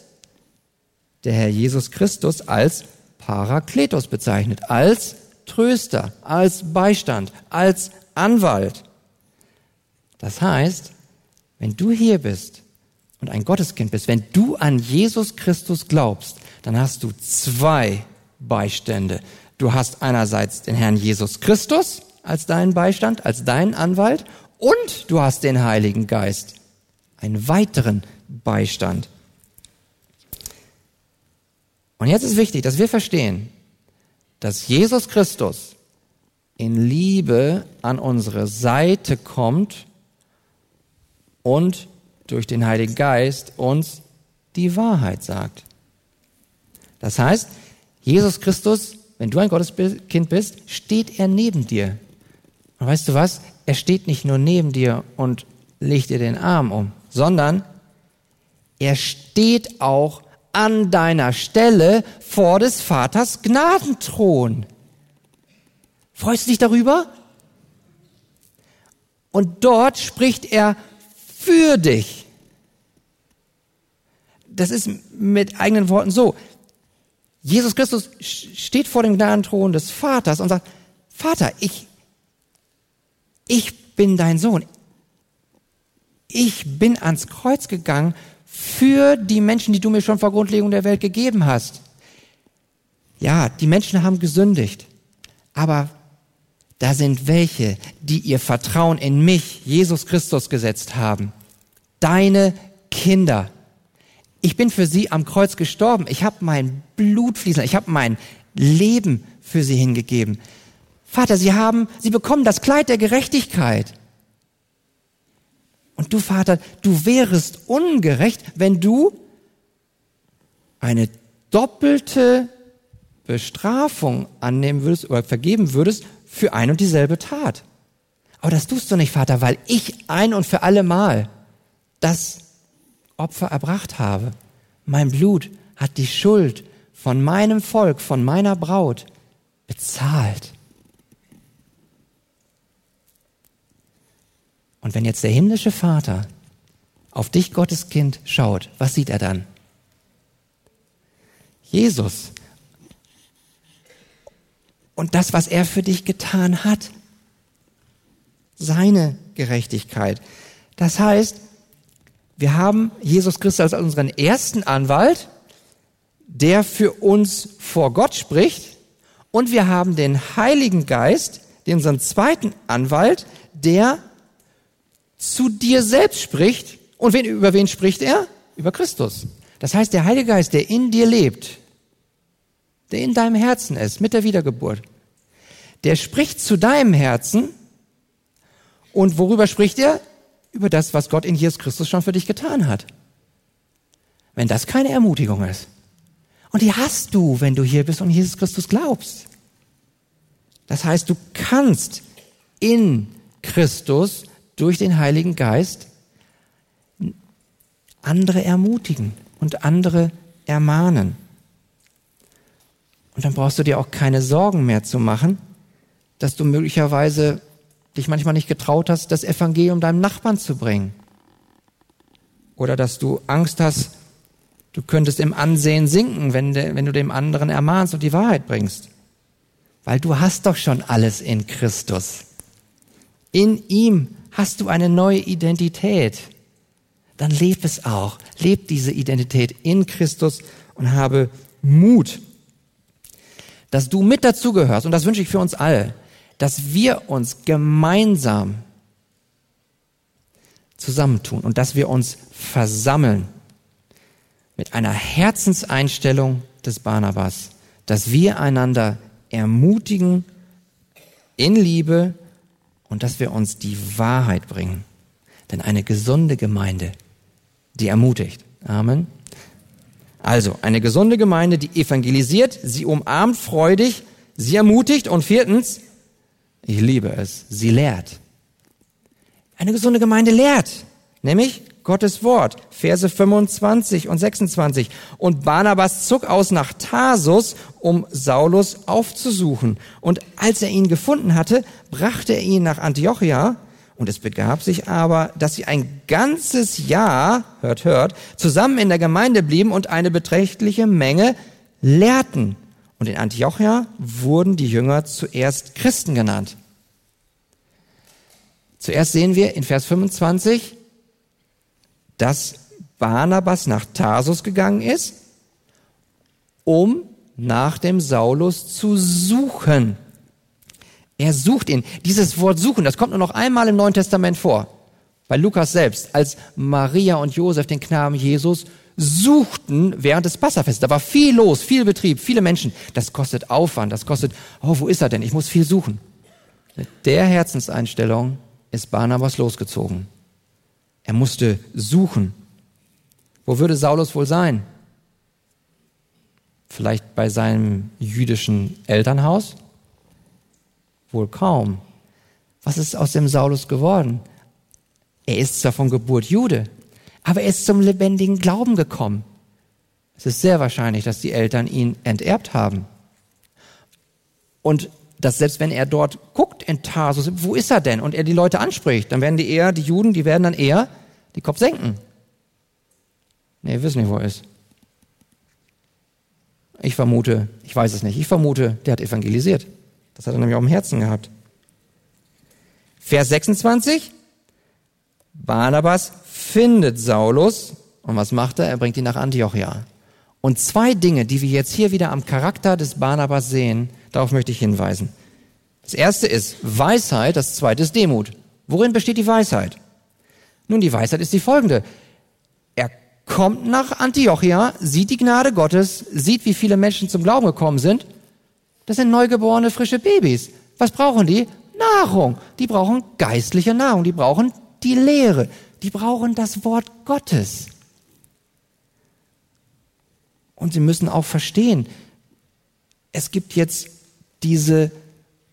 der Herr Jesus Christus als Parakletos bezeichnet, als Tröster, als Beistand, als Anwalt. Das heißt, wenn du hier bist und ein Gotteskind bist, wenn du an Jesus Christus glaubst, dann hast du zwei Beistände. Du hast einerseits den Herrn Jesus Christus als deinen Beistand, als deinen Anwalt und du hast den Heiligen Geist, einen weiteren Beistand. Und jetzt ist wichtig, dass wir verstehen, dass Jesus Christus in Liebe an unsere Seite kommt und durch den Heiligen Geist uns die Wahrheit sagt. Das heißt, Jesus Christus wenn du ein Gotteskind bist, steht er neben dir. Und weißt du was? Er steht nicht nur neben dir und legt dir den Arm um, sondern er steht auch an deiner Stelle vor des Vaters Gnadenthron. Freust du dich darüber? Und dort spricht er für dich. Das ist mit eigenen Worten so. Jesus Christus steht vor dem Gnadenthron des Vaters und sagt, Vater, ich, ich bin dein Sohn. Ich bin ans Kreuz gegangen für die Menschen, die du mir schon vor Grundlegung der Welt gegeben hast. Ja, die Menschen haben gesündigt, aber da sind welche, die ihr Vertrauen in mich, Jesus Christus, gesetzt haben. Deine Kinder. Ich bin für sie am Kreuz gestorben. Ich habe mein Blut fließen. Ich habe mein Leben für sie hingegeben. Vater, sie haben, sie bekommen das Kleid der Gerechtigkeit. Und du, Vater, du wärest ungerecht, wenn du eine doppelte Bestrafung annehmen würdest oder vergeben würdest für ein und dieselbe Tat. Aber das tust du nicht, Vater, weil ich ein und für alle Mal das Opfer erbracht habe. Mein Blut hat die Schuld von meinem Volk, von meiner Braut bezahlt. Und wenn jetzt der himmlische Vater auf dich, Gottes Kind, schaut, was sieht er dann? Jesus. Und das, was er für dich getan hat. Seine Gerechtigkeit. Das heißt, wir haben Jesus Christus als unseren ersten Anwalt, der für uns vor Gott spricht. Und wir haben den Heiligen Geist, den unseren zweiten Anwalt, der zu dir selbst spricht. Und wen, über wen spricht er? Über Christus. Das heißt, der Heilige Geist, der in dir lebt, der in deinem Herzen ist, mit der Wiedergeburt, der spricht zu deinem Herzen. Und worüber spricht er? Über das, was Gott in Jesus Christus schon für dich getan hat. Wenn das keine Ermutigung ist. Und die hast du, wenn du hier bist und Jesus Christus glaubst. Das heißt, du kannst in Christus durch den Heiligen Geist andere ermutigen und andere ermahnen. Und dann brauchst du dir auch keine Sorgen mehr zu machen, dass du möglicherweise dich manchmal nicht getraut hast, das Evangelium deinem Nachbarn zu bringen. Oder dass du Angst hast, du könntest im Ansehen sinken, wenn, de, wenn du dem anderen ermahnst und die Wahrheit bringst. Weil du hast doch schon alles in Christus. In ihm hast du eine neue Identität. Dann leb es auch. Leb diese Identität in Christus und habe Mut, dass du mit dazugehörst. Und das wünsche ich für uns alle, dass wir uns gemeinsam zusammentun und dass wir uns versammeln mit einer Herzenseinstellung des Barnabas, dass wir einander ermutigen in Liebe und dass wir uns die Wahrheit bringen. Denn eine gesunde Gemeinde, die ermutigt. Amen. Also, eine gesunde Gemeinde, die evangelisiert, sie umarmt freudig, sie ermutigt und viertens, ich liebe es, sie lehrt. Eine gesunde Gemeinde lehrt, nämlich Gottes Wort, Verse 25 und 26. Und Barnabas zog aus nach Tarsus, um Saulus aufzusuchen. Und als er ihn gefunden hatte, brachte er ihn nach Antiochia. Und es begab sich aber, dass sie ein ganzes Jahr, hört, hört, zusammen in der Gemeinde blieben und eine beträchtliche Menge lehrten. Und in Antiochia wurden die Jünger zuerst Christen genannt. Zuerst sehen wir in Vers 25, dass Barnabas nach Tarsus gegangen ist, um nach dem Saulus zu suchen. Er sucht ihn. Dieses Wort suchen, das kommt nur noch einmal im Neuen Testament vor. Bei Lukas selbst, als Maria und Josef den Knaben Jesus suchten während des Passafestes. Da war viel los, viel Betrieb, viele Menschen. Das kostet Aufwand, das kostet, oh, wo ist er denn? Ich muss viel suchen. Mit der Herzenseinstellung ist Barnabas losgezogen. Er musste suchen. Wo würde Saulus wohl sein? Vielleicht bei seinem jüdischen Elternhaus? Wohl kaum. Was ist aus dem Saulus geworden? Er ist zwar von Geburt Jude, aber er ist zum lebendigen Glauben gekommen. Es ist sehr wahrscheinlich, dass die Eltern ihn enterbt haben. Und dass selbst wenn er dort guckt in Tarsus, wo ist er denn? Und er die Leute anspricht, dann werden die eher, die Juden, die werden dann eher die Kopf senken. Nee, wir wissen nicht, wo er ist. Ich vermute, ich weiß es nicht, ich vermute, der hat evangelisiert. Das hat er nämlich auch im Herzen gehabt. Vers 26. Barnabas findet Saulus und was macht er? Er bringt ihn nach Antiochia. Und zwei Dinge, die wir jetzt hier wieder am Charakter des Barnabas sehen, Darauf möchte ich hinweisen. Das erste ist Weisheit, das zweite ist Demut. Worin besteht die Weisheit? Nun, die Weisheit ist die folgende. Er kommt nach Antiochia, sieht die Gnade Gottes, sieht, wie viele Menschen zum Glauben gekommen sind. Das sind neugeborene, frische Babys. Was brauchen die? Nahrung. Die brauchen geistliche Nahrung. Die brauchen die Lehre. Die brauchen das Wort Gottes. Und sie müssen auch verstehen, es gibt jetzt diese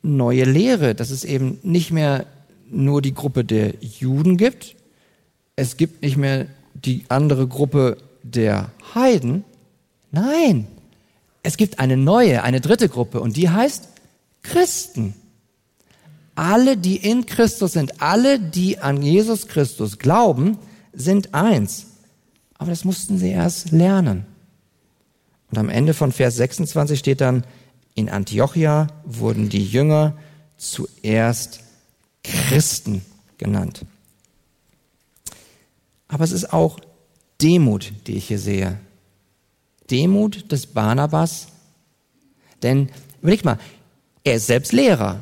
neue Lehre, dass es eben nicht mehr nur die Gruppe der Juden gibt, es gibt nicht mehr die andere Gruppe der Heiden. Nein, es gibt eine neue, eine dritte Gruppe und die heißt Christen. Alle, die in Christus sind, alle, die an Jesus Christus glauben, sind eins. Aber das mussten sie erst lernen. Und am Ende von Vers 26 steht dann, in Antiochia wurden die Jünger zuerst Christen genannt. Aber es ist auch Demut, die ich hier sehe. Demut des Barnabas. Denn überleg mal, er ist selbst Lehrer.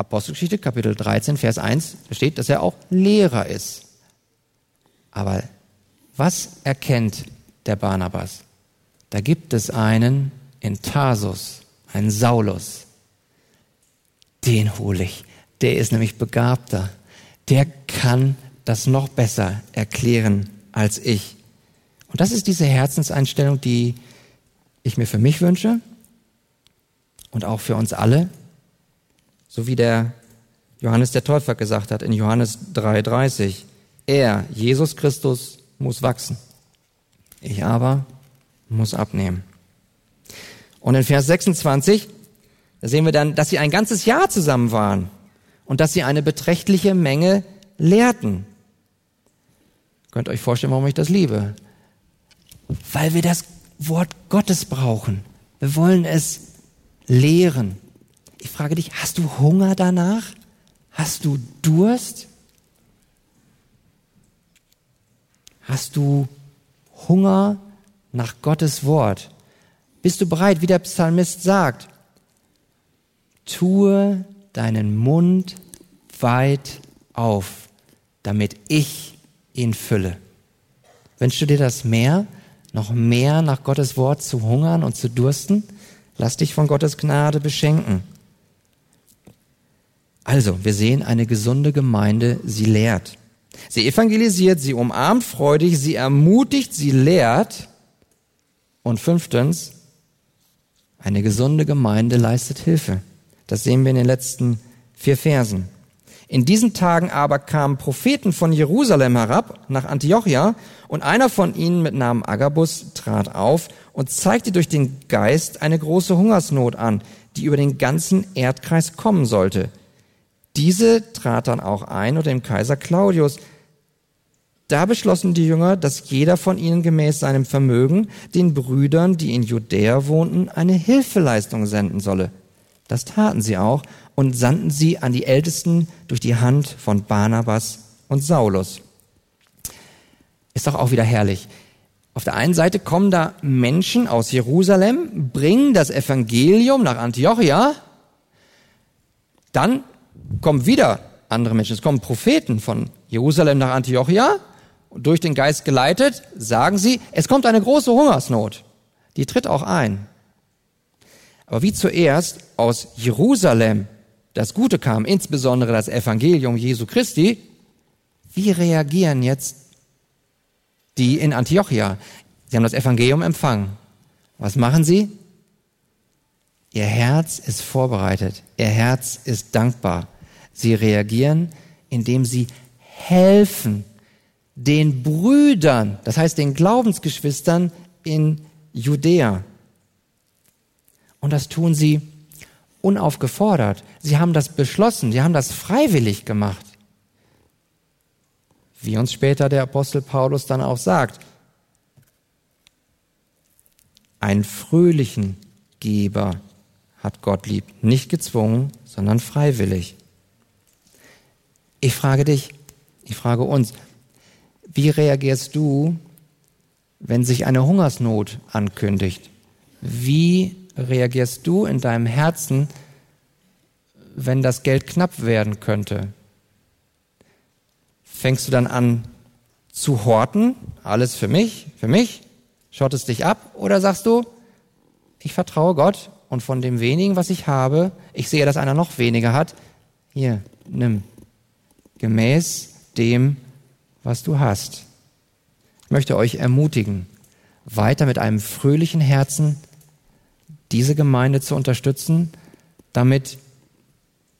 Apostelgeschichte Kapitel 13, Vers 1, da steht, dass er auch Lehrer ist. Aber was erkennt der Barnabas? Da gibt es einen in Tarsus, einen Saulus. Den hole ich. Der ist nämlich begabter. Der kann das noch besser erklären als ich. Und das ist diese Herzenseinstellung, die ich mir für mich wünsche und auch für uns alle, so wie der Johannes der Täufer gesagt hat in Johannes 3:30. Er, Jesus Christus, muss wachsen. Ich aber muss abnehmen. Und in Vers 26, da sehen wir dann, dass sie ein ganzes Jahr zusammen waren und dass sie eine beträchtliche Menge lehrten. Könnt ihr euch vorstellen, warum ich das liebe? Weil wir das Wort Gottes brauchen. Wir wollen es lehren. Ich frage dich, hast du Hunger danach? Hast du Durst? Hast du Hunger nach Gottes Wort? Bist du bereit, wie der Psalmist sagt, tue deinen Mund weit auf, damit ich ihn fülle. Wünschst du dir das mehr, noch mehr nach Gottes Wort zu hungern und zu dursten? Lass dich von Gottes Gnade beschenken. Also, wir sehen eine gesunde Gemeinde, sie lehrt. Sie evangelisiert, sie umarmt freudig, sie ermutigt, sie lehrt. Und fünftens, eine gesunde Gemeinde leistet Hilfe. Das sehen wir in den letzten vier Versen. In diesen Tagen aber kamen Propheten von Jerusalem herab nach Antiochia und einer von ihnen mit Namen Agabus trat auf und zeigte durch den Geist eine große Hungersnot an, die über den ganzen Erdkreis kommen sollte. Diese trat dann auch ein unter dem Kaiser Claudius. Da beschlossen die Jünger, dass jeder von ihnen gemäß seinem Vermögen den Brüdern, die in Judäa wohnten, eine Hilfeleistung senden solle. Das taten sie auch und sandten sie an die Ältesten durch die Hand von Barnabas und Saulus. Ist doch auch wieder herrlich. Auf der einen Seite kommen da Menschen aus Jerusalem, bringen das Evangelium nach Antiochia, dann kommen wieder andere Menschen, es kommen Propheten von Jerusalem nach Antiochia, und durch den Geist geleitet, sagen sie, es kommt eine große Hungersnot. Die tritt auch ein. Aber wie zuerst aus Jerusalem das Gute kam, insbesondere das Evangelium Jesu Christi, wie reagieren jetzt die in Antiochia? Sie haben das Evangelium empfangen. Was machen sie? Ihr Herz ist vorbereitet. Ihr Herz ist dankbar. Sie reagieren, indem sie helfen den Brüdern, das heißt den Glaubensgeschwistern in Judäa. Und das tun sie unaufgefordert. Sie haben das beschlossen, sie haben das freiwillig gemacht. Wie uns später der Apostel Paulus dann auch sagt, einen fröhlichen Geber hat Gott lieb, nicht gezwungen, sondern freiwillig. Ich frage dich, ich frage uns, wie reagierst du, wenn sich eine Hungersnot ankündigt? Wie reagierst du in deinem Herzen, wenn das Geld knapp werden könnte? Fängst du dann an zu horten, alles für mich, für mich, schottest dich ab? Oder sagst du, ich vertraue Gott und von dem wenigen, was ich habe, ich sehe, dass einer noch weniger hat, hier, nimm, gemäß dem, was du hast. Ich möchte euch ermutigen, weiter mit einem fröhlichen Herzen diese Gemeinde zu unterstützen, damit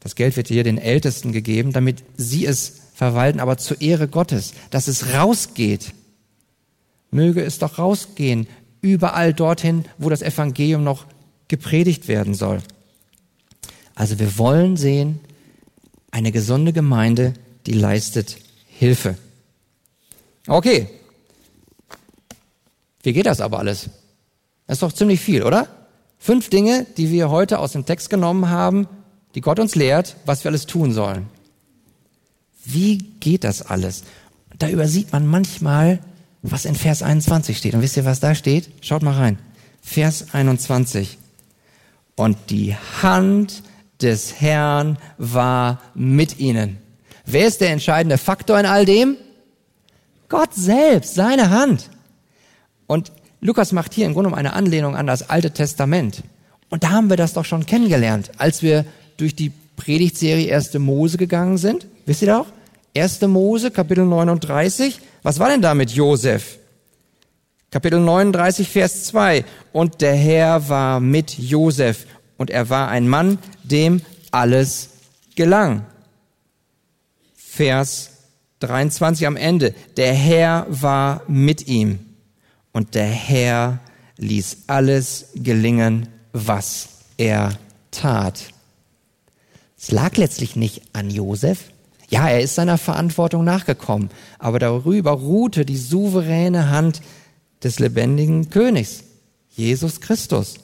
das Geld wird hier den Ältesten gegeben, damit sie es verwalten, aber zur Ehre Gottes, dass es rausgeht. Möge es doch rausgehen, überall dorthin, wo das Evangelium noch gepredigt werden soll. Also wir wollen sehen, eine gesunde Gemeinde, die leistet Hilfe. Okay. Wie geht das aber alles? Das ist doch ziemlich viel, oder? Fünf Dinge, die wir heute aus dem Text genommen haben, die Gott uns lehrt, was wir alles tun sollen. Wie geht das alles? Da übersieht man manchmal, was in Vers 21 steht. Und wisst ihr, was da steht? Schaut mal rein. Vers 21. Und die Hand des Herrn war mit ihnen. Wer ist der entscheidende Faktor in all dem? Gott selbst, seine Hand. Und Lukas macht hier im Grunde eine Anlehnung an das Alte Testament. Und da haben wir das doch schon kennengelernt, als wir durch die Predigtserie 1. Mose gegangen sind. Wisst ihr doch? 1. Mose, Kapitel 39. Was war denn da mit Josef? Kapitel 39, Vers 2. Und der Herr war mit Josef und er war ein Mann, dem alles gelang. Vers 23 am Ende. Der Herr war mit ihm und der Herr ließ alles gelingen, was er tat. Es lag letztlich nicht an Josef. Ja, er ist seiner Verantwortung nachgekommen, aber darüber ruhte die souveräne Hand des lebendigen Königs, Jesus Christus.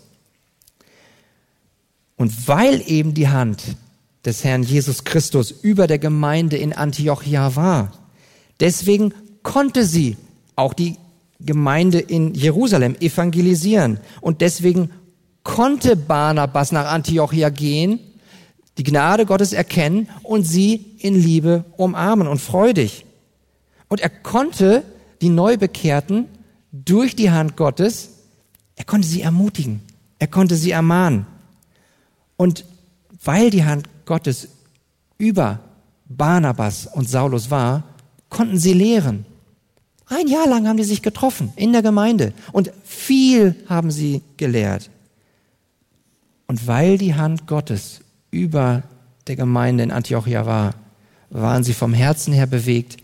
Und weil eben die Hand des Herrn Jesus Christus über der Gemeinde in Antiochia war, deswegen konnte sie auch die Gemeinde in Jerusalem evangelisieren. Und deswegen konnte Barnabas nach Antiochia gehen, die Gnade Gottes erkennen und sie in Liebe umarmen und freudig. Und er konnte die Neubekehrten durch die Hand Gottes, er konnte sie ermutigen, er konnte sie ermahnen. Und weil die Hand Gottes über Barnabas und Saulus war, konnten sie lehren. Ein Jahr lang haben die sich getroffen in der Gemeinde und viel haben sie gelehrt. Und weil die Hand Gottes über der Gemeinde in Antiochia war, waren sie vom Herzen her bewegt,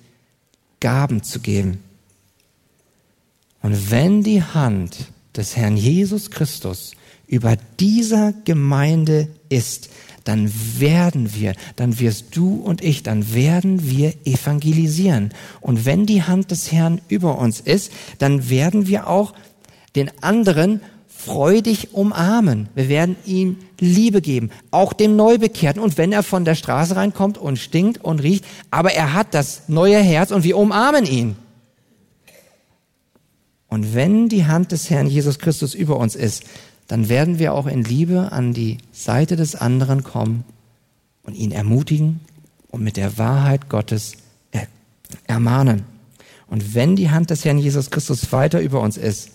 Gaben zu geben. Und wenn die Hand des Herrn Jesus Christus über dieser Gemeinde ist, dann werden wir, dann wirst du und ich, dann werden wir evangelisieren. Und wenn die Hand des Herrn über uns ist, dann werden wir auch den anderen freudig umarmen. Wir werden ihm Liebe geben, auch dem Neubekehrten. Und wenn er von der Straße reinkommt und stinkt und riecht, aber er hat das neue Herz und wir umarmen ihn. Und wenn die Hand des Herrn Jesus Christus über uns ist, dann werden wir auch in Liebe an die Seite des anderen kommen und ihn ermutigen und mit der Wahrheit Gottes ermahnen. Und wenn die Hand des Herrn Jesus Christus weiter über uns ist,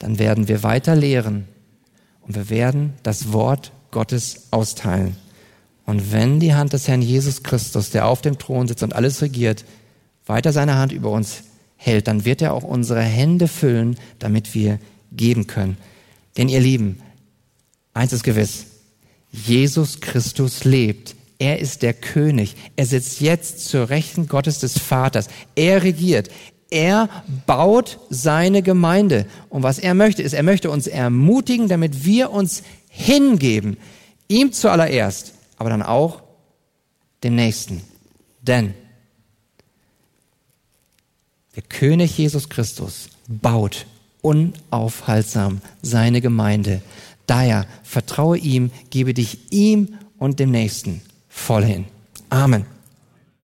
dann werden wir weiter lehren und wir werden das Wort Gottes austeilen. Und wenn die Hand des Herrn Jesus Christus, der auf dem Thron sitzt und alles regiert, weiter seine Hand über uns hält, dann wird er auch unsere Hände füllen, damit wir geben können. Denn ihr Lieben, eins ist gewiss, Jesus Christus lebt. Er ist der König. Er sitzt jetzt zur Rechten Gottes des Vaters. Er regiert. Er baut seine Gemeinde. Und was er möchte, ist, er möchte uns ermutigen, damit wir uns hingeben. Ihm zuallererst, aber dann auch dem Nächsten. Denn der König Jesus Christus baut unaufhaltsam seine Gemeinde. Daher vertraue ihm, gebe dich ihm und dem Nächsten voll hin. Amen.